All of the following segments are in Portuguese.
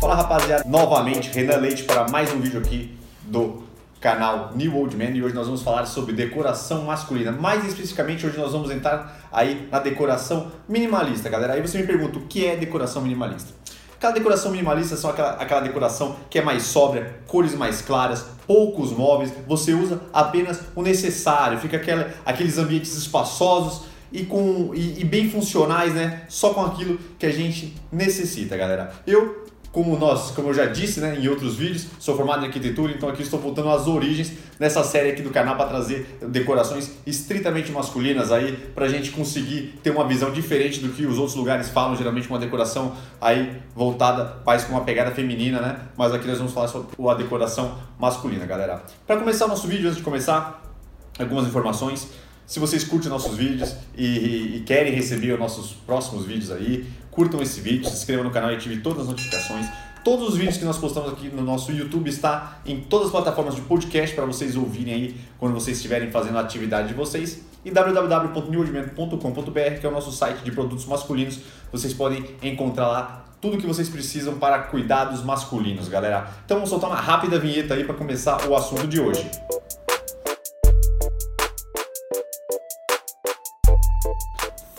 Fala rapaziada, novamente Renan Leite para mais um vídeo aqui do canal New Old Man e hoje nós vamos falar sobre decoração masculina. Mais especificamente, hoje nós vamos entrar aí na decoração minimalista, galera. Aí você me pergunta o que é decoração minimalista? Aquela decoração minimalista são aquela, aquela decoração que é mais sóbria, cores mais claras, poucos móveis, você usa apenas o necessário, fica aquela, aqueles ambientes espaçosos e, com, e, e bem funcionais, né? Só com aquilo que a gente necessita, galera. Eu como nós, como eu já disse né, em outros vídeos, sou formado em arquitetura, então aqui estou voltando às origens nessa série aqui do canal para trazer decorações estritamente masculinas aí para a gente conseguir ter uma visão diferente do que os outros lugares falam, geralmente uma decoração aí voltada mais com uma pegada feminina, né? Mas aqui nós vamos falar sobre a decoração masculina, galera. Para começar o nosso vídeo, antes de começar, algumas informações. Se vocês curtem nossos vídeos e, e, querem receber os nossos próximos vídeos aí, curtam esse vídeo, se inscrevam no canal e ativem todas as notificações. Todos os vídeos que nós postamos aqui no nosso YouTube está em todas as plataformas de podcast para vocês ouvirem aí quando vocês estiverem fazendo a atividade de vocês. E www.newordman.com.br, que é o nosso site de produtos masculinos, vocês podem encontrar lá tudo que vocês precisam para cuidados masculinos, galera. Então vamos soltar uma rápida vinheta aí para começar o assunto de hoje.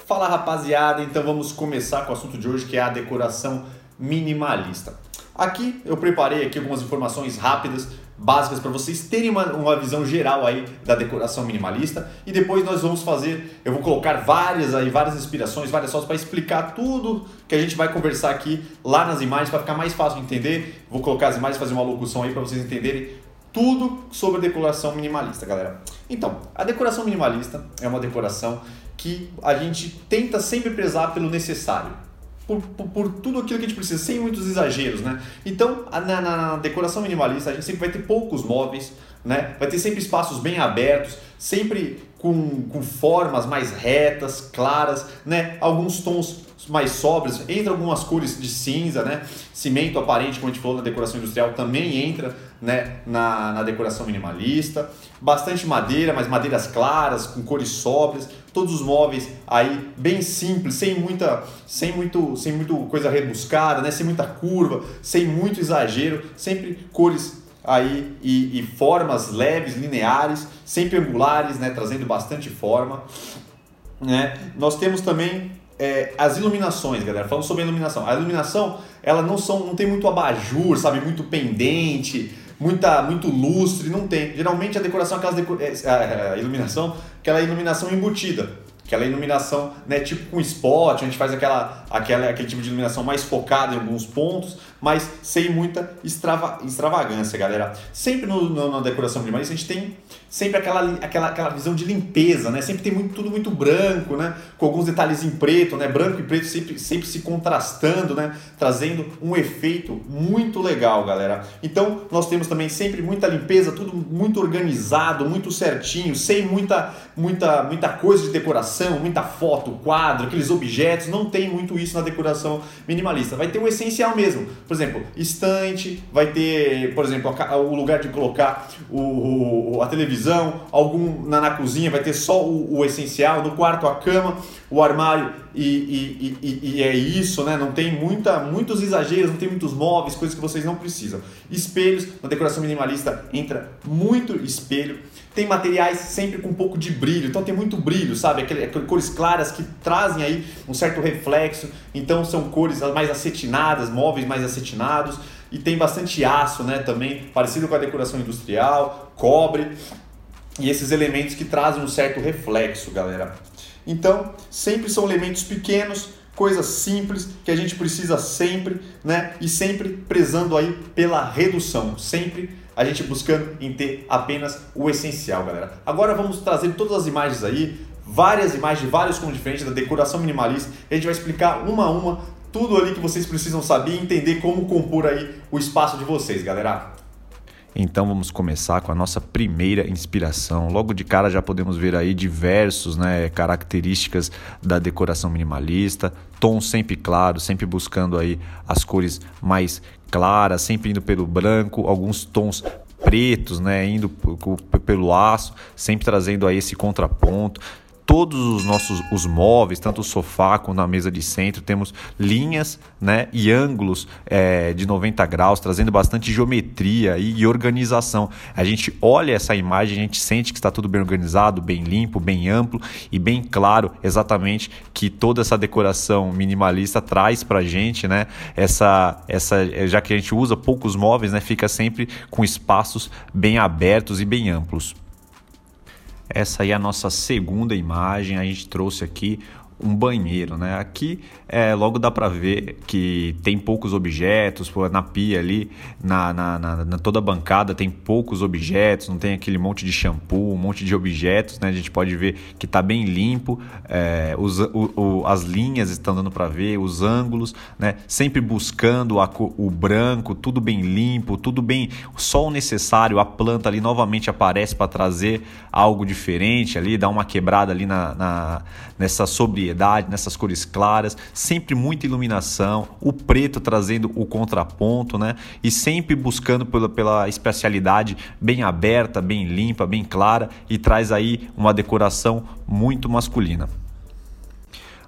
Fala rapaziada, então vamos começar com o assunto de hoje que é a decoração minimalista. Aqui eu preparei aqui algumas informações rápidas, básicas para vocês terem uma, uma visão geral aí da decoração minimalista e depois nós vamos fazer, eu vou colocar várias aí, várias inspirações, várias fotos para explicar tudo que a gente vai conversar aqui lá nas imagens para ficar mais fácil de entender. Vou colocar as imagens, fazer uma locução aí para vocês entenderem tudo sobre a decoração minimalista, galera. Então, a decoração minimalista é uma decoração que a gente tenta sempre prezar pelo necessário. Por, por, por, tudo aquilo que a gente precisa, sem muitos exageros, né? Então, na, na, decoração minimalista, a gente sempre vai ter poucos móveis, né? Vai ter sempre espaços bem abertos, sempre com, com formas mais retas, claras, né? Alguns tons mais sóbrios, entra algumas cores de cinza, né? Cimento aparente, como a gente falou na decoração industrial, também entra né? na, na decoração minimalista. Bastante madeira, mas madeiras claras, com cores sóbrias. Todos os móveis aí bem simples, sem muita, sem muito, sem muito coisa rebuscada, né? Sem muita curva, sem muito exagero, sempre cores aí e, e formas leves, lineares, sempre angulares, né? Trazendo bastante forma. Né? Nós temos também é, as iluminações, galera. Falando sobre a iluminação. A iluminação, ela não, são, não tem muito abajur, sabe? Muito pendente, muita, muito lustre, não tem. Geralmente a decoração, aquelas deco... É, a iluminação, aquela iluminação embutida. Aquela iluminação, né, tipo com spot, a gente faz aquela, aquela, aquele tipo de iluminação mais focada em alguns pontos, mas sem muita extrava, extravagância, galera. Sempre no, no, na decoração minimalista a gente tem sempre aquela, aquela, aquela visão de limpeza, né? Sempre tem muito, tudo muito branco, né? Com alguns detalhes em preto, né? Branco e preto sempre, sempre se contrastando, né? Trazendo um efeito muito legal, galera. Então, nós temos também sempre muita limpeza, tudo muito organizado, muito certinho, sem muita, muita, muita coisa de decoração, muita foto, quadro, aqueles objetos. Não tem muito isso na decoração minimalista. Vai ter o essencial mesmo. Por exemplo, estante, vai ter, por exemplo, o lugar de colocar o, a televisão algum na, na cozinha vai ter só o, o, essencial, no quarto a cama, o armário e, e, e, e, é isso, né? Não tem muita, muitos exageros, não tem muitos móveis, coisas que vocês não precisam. Espelhos, na decoração minimalista entra muito espelho. Tem materiais sempre com um pouco de brilho, então tem muito brilho, sabe? Aquelas cores claras que trazem aí um certo reflexo. Então são cores mais acetinadas, móveis mais acetinados e tem bastante aço, né? Também parecido com a decoração industrial, cobre e esses elementos que trazem um certo reflexo, galera. Então, sempre são elementos pequenos, coisas simples que a gente precisa sempre, né? E sempre prezando aí pela redução, sempre a gente buscando em ter apenas o essencial, galera. Agora vamos trazer todas as imagens aí, várias imagens de vários como diferentes da decoração minimalista. A gente vai explicar uma a uma tudo ali que vocês precisam saber e entender como compor aí o espaço de vocês, galera. Então vamos começar com a nossa primeira inspiração. Logo de cara já podemos ver aí diversos, né, características da decoração minimalista, tom sempre claro, sempre buscando aí as cores mais claras, sempre indo pelo branco, alguns tons pretos, né, indo pelo aço, sempre trazendo aí esse contraponto todos os nossos os móveis, tanto o sofá quanto a mesa de centro, temos linhas né, e ângulos é, de 90 graus, trazendo bastante geometria e, e, organização. A gente olha essa imagem, a gente sente que está tudo bem organizado, bem limpo, bem amplo e bem claro exatamente que toda essa decoração minimalista traz para a gente, né? Essa, essa, já que a gente usa poucos móveis, né, fica sempre com espaços bem abertos e bem amplos. Essa aí é a nossa segunda imagem. A gente trouxe aqui um banheiro, né? Aqui é, logo dá para ver que tem poucos objetos, na pia ali, na, na, na, na, toda a bancada tem poucos objetos, não tem aquele monte de shampoo, um monte de objetos, né? A gente pode ver que está bem limpo, é, os, o, o, as linhas estão dando para ver, os ângulos, né? Sempre buscando a, o branco, tudo bem limpo, tudo bem, só o necessário, a planta ali novamente aparece para trazer algo diferente ali, dar uma quebrada ali na, na nessa sobriedade, nessas cores claras sempre muita iluminação, o preto trazendo o contraponto, né? E sempre buscando pela, pela especialidade bem aberta, bem limpa, bem clara e traz aí uma decoração muito masculina.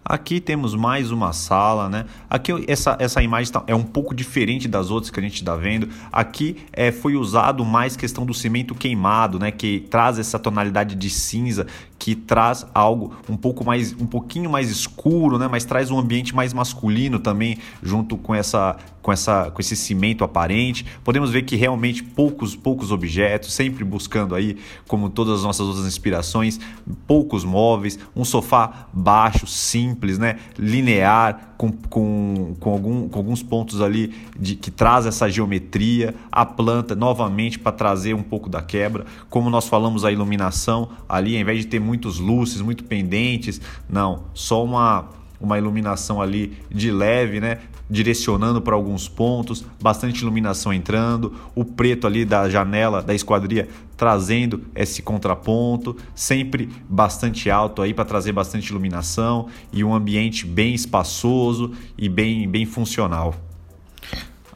Aqui temos mais uma sala, né? Aqui essa, essa imagem tá, é um pouco diferente das outras que a gente está vendo. Aqui é, foi usado mais questão do cimento queimado, né? Que traz essa tonalidade de cinza, que traz algo um pouco mais, um pouquinho mais escuro, né? Mas traz um ambiente mais masculino também, junto com essa, com essa, com esse cimento aparente. Podemos ver que realmente poucos, poucos objetos, sempre buscando aí, como todas as nossas outras inspirações, poucos móveis, um sofá baixo, simples né? linear, com, com, com, algum, com alguns pontos ali de, que traz essa geometria, a planta novamente para trazer um pouco da quebra. Como nós falamos, a iluminação ali, ao invés de ter muitos luzes, muito pendentes, não, só uma uma iluminação ali de leve, né? Direcionando para alguns pontos, bastante iluminação entrando, o preto ali da janela da esquadria trazendo esse contraponto, sempre bastante alto aí para trazer bastante iluminação e um ambiente bem espaçoso e bem, bem funcional.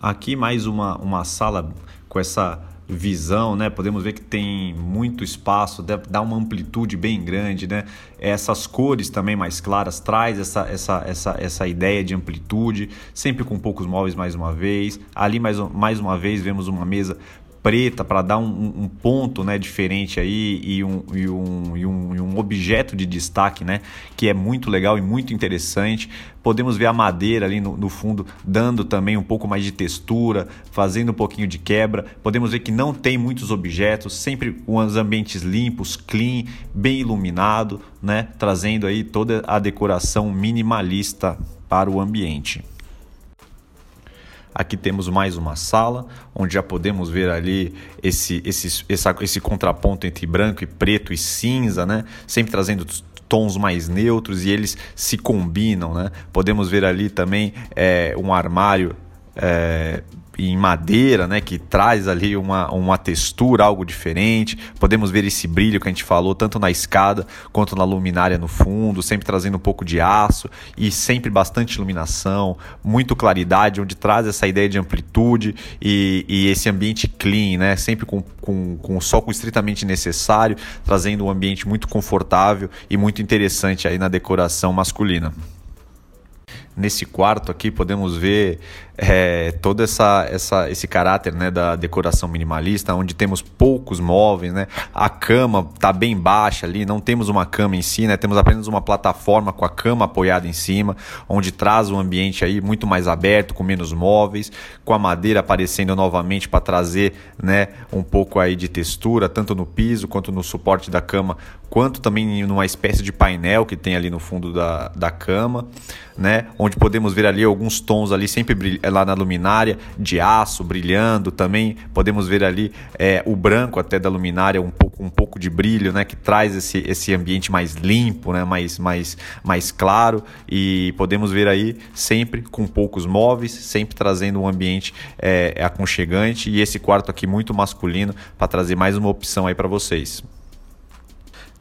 Aqui mais uma, uma sala com essa visão, né? Podemos ver que tem muito espaço, dá uma amplitude bem grande, né? Essas cores também mais claras traz essa, essa, essa, essa ideia de amplitude, sempre com poucos móveis mais uma vez. Ali mais, mais uma vez vemos uma mesa preta para dar um, um, ponto né, diferente aí e um, e, um, e, um, e um objeto de destaque né, que é muito legal e muito interessante. Podemos ver a madeira ali no, no, fundo dando também um pouco mais de textura, fazendo um pouquinho de quebra. Podemos ver que não tem muitos objetos, sempre uns ambientes limpos, clean, bem iluminado, né, trazendo aí toda a decoração minimalista para o ambiente. Aqui temos mais uma sala, onde já podemos ver ali esse, esse, essa, esse contraponto entre branco e preto e cinza, né? Sempre trazendo tons mais neutros e eles se combinam, né? Podemos ver ali também é, um armário é, em madeira, né, que traz ali uma, uma textura, algo diferente. Podemos ver esse brilho que a gente falou, tanto na escada quanto na luminária no fundo, sempre trazendo um pouco de aço e sempre bastante iluminação, muito claridade, onde traz essa ideia de amplitude e, e esse ambiente clean, né, sempre com, com, com o estritamente necessário, trazendo um ambiente muito confortável e muito interessante aí na decoração masculina. Nesse quarto aqui podemos ver é, todo essa, essa, esse caráter né, da decoração minimalista, onde temos poucos móveis, né? a cama está bem baixa ali, não temos uma cama em si, né? temos apenas uma plataforma com a cama apoiada em cima, onde traz um ambiente aí muito mais aberto, com menos móveis, com a madeira aparecendo novamente para trazer né, um pouco aí de textura, tanto no piso quanto no suporte da cama, quanto também numa espécie de painel que tem ali no fundo da, da cama, né? onde podemos ver ali alguns tons ali sempre lá na luminária de aço brilhando também. Podemos ver ali é, o branco até da luminária um pouco um pouco de brilho né que traz esse, esse ambiente mais limpo né mais mais mais claro. E podemos ver aí sempre com poucos móveis sempre trazendo um ambiente é, aconchegante. E esse quarto aqui muito masculino para trazer mais uma opção aí para vocês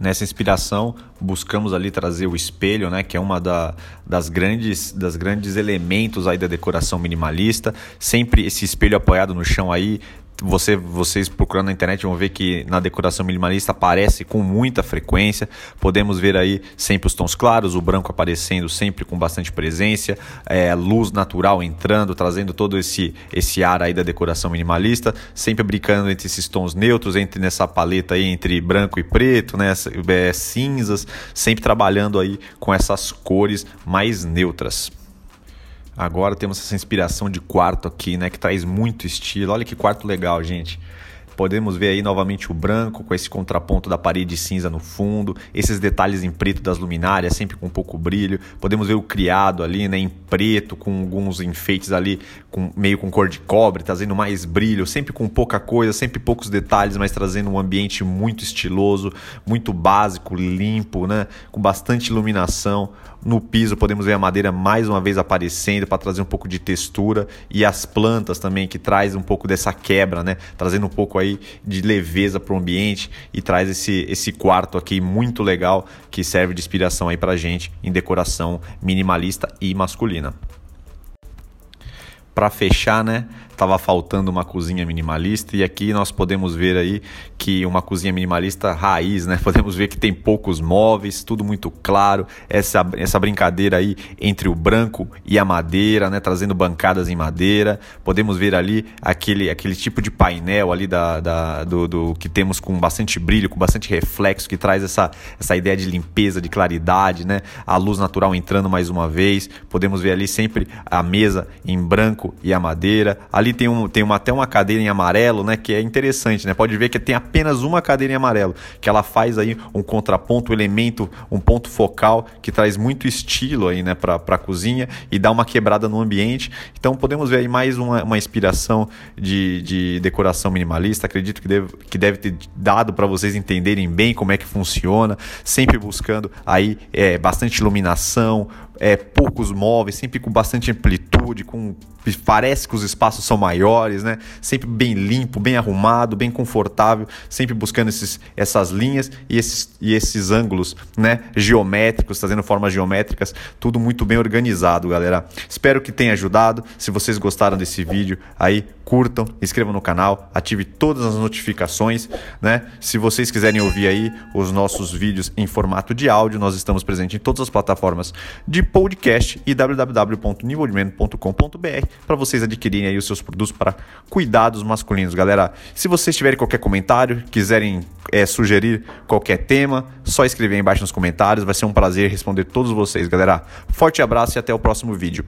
Nessa inspiração, buscamos ali trazer o espelho, né, que é uma da, das grandes das grandes elementos aí da decoração minimalista. Sempre esse espelho apoiado no chão aí, você, vocês procurando na internet vão ver que na decoração minimalista aparece com muita frequência. Podemos ver aí sempre os tons claros, o branco aparecendo sempre com bastante presença, é, luz natural entrando, trazendo todo esse, esse ar aí da decoração minimalista, sempre brincando entre esses tons neutros, entre nessa paleta aí entre branco e preto, né, é, cinzas, sempre trabalhando aí com essas cores mais neutras. Agora temos essa inspiração de quarto aqui, né, que traz muito estilo. Olha que quarto legal, gente. Podemos ver aí novamente o branco com esse contraponto da parede cinza no fundo, esses detalhes em preto das luminárias, sempre com pouco brilho. Podemos ver o criado ali, né, em preto, com alguns enfeites ali, com, meio com cor de cobre, trazendo mais brilho, sempre com pouca coisa, sempre poucos detalhes, mas trazendo um ambiente muito estiloso, muito básico, limpo, né, com bastante iluminação. No piso podemos ver a madeira mais uma vez aparecendo para trazer um pouco de textura e as plantas também que traz um pouco dessa quebra, né? Trazendo um pouco aí de leveza para o ambiente e traz esse, esse quarto aqui muito legal que serve de inspiração aí para gente em decoração minimalista e masculina. Para fechar, né? estava faltando uma cozinha minimalista e aqui nós podemos ver aí que uma cozinha minimalista raiz, né? Podemos ver que tem poucos móveis, tudo muito claro, essa, essa brincadeira aí entre o branco e a madeira, né? Trazendo bancadas em madeira. Podemos ver ali aquele, aquele tipo de painel ali da, da do, do, que temos com bastante brilho, com bastante reflexo, que traz essa, essa ideia de limpeza, de claridade, né? A luz natural entrando mais uma vez. Podemos ver ali sempre a mesa em branco e a madeira. Ali tem, um, tem uma, até uma cadeira em amarelo, né? Que é interessante, né? Pode ver que tem apenas uma cadeira em amarelo, que ela faz aí um contraponto, um elemento, um ponto focal que traz muito estilo aí, né? Para a cozinha e dá uma quebrada no ambiente. Então podemos ver aí mais uma, uma inspiração de, de decoração minimalista. Acredito que deve, que deve ter dado para vocês entenderem bem como é que funciona, sempre buscando aí é, bastante iluminação, é, poucos móveis, sempre com bastante amplitude, com parece que os espaços são maiores, né? Sempre bem limpo, bem arrumado, bem confortável, sempre buscando esses, essas linhas e esses, e esses ângulos, né? Geométricos, trazendo formas geométricas, tudo muito bem organizado, galera. Espero que tenha ajudado. Se vocês gostaram desse vídeo, aí curtam, inscrevam no canal, ative todas as notificações, né? Se vocês quiserem ouvir aí os nossos vídeos em formato de áudio, nós estamos presentes em todas as plataformas de podcast e www.niveldemento.com.br para vocês adquirirem aí os seus produtos para cuidados masculinos, galera. Se vocês tiverem qualquer comentário, quiserem é, sugerir qualquer tema, só escrever aí embaixo nos comentários, vai ser um prazer responder todos vocês, galera. Forte abraço e até o próximo vídeo.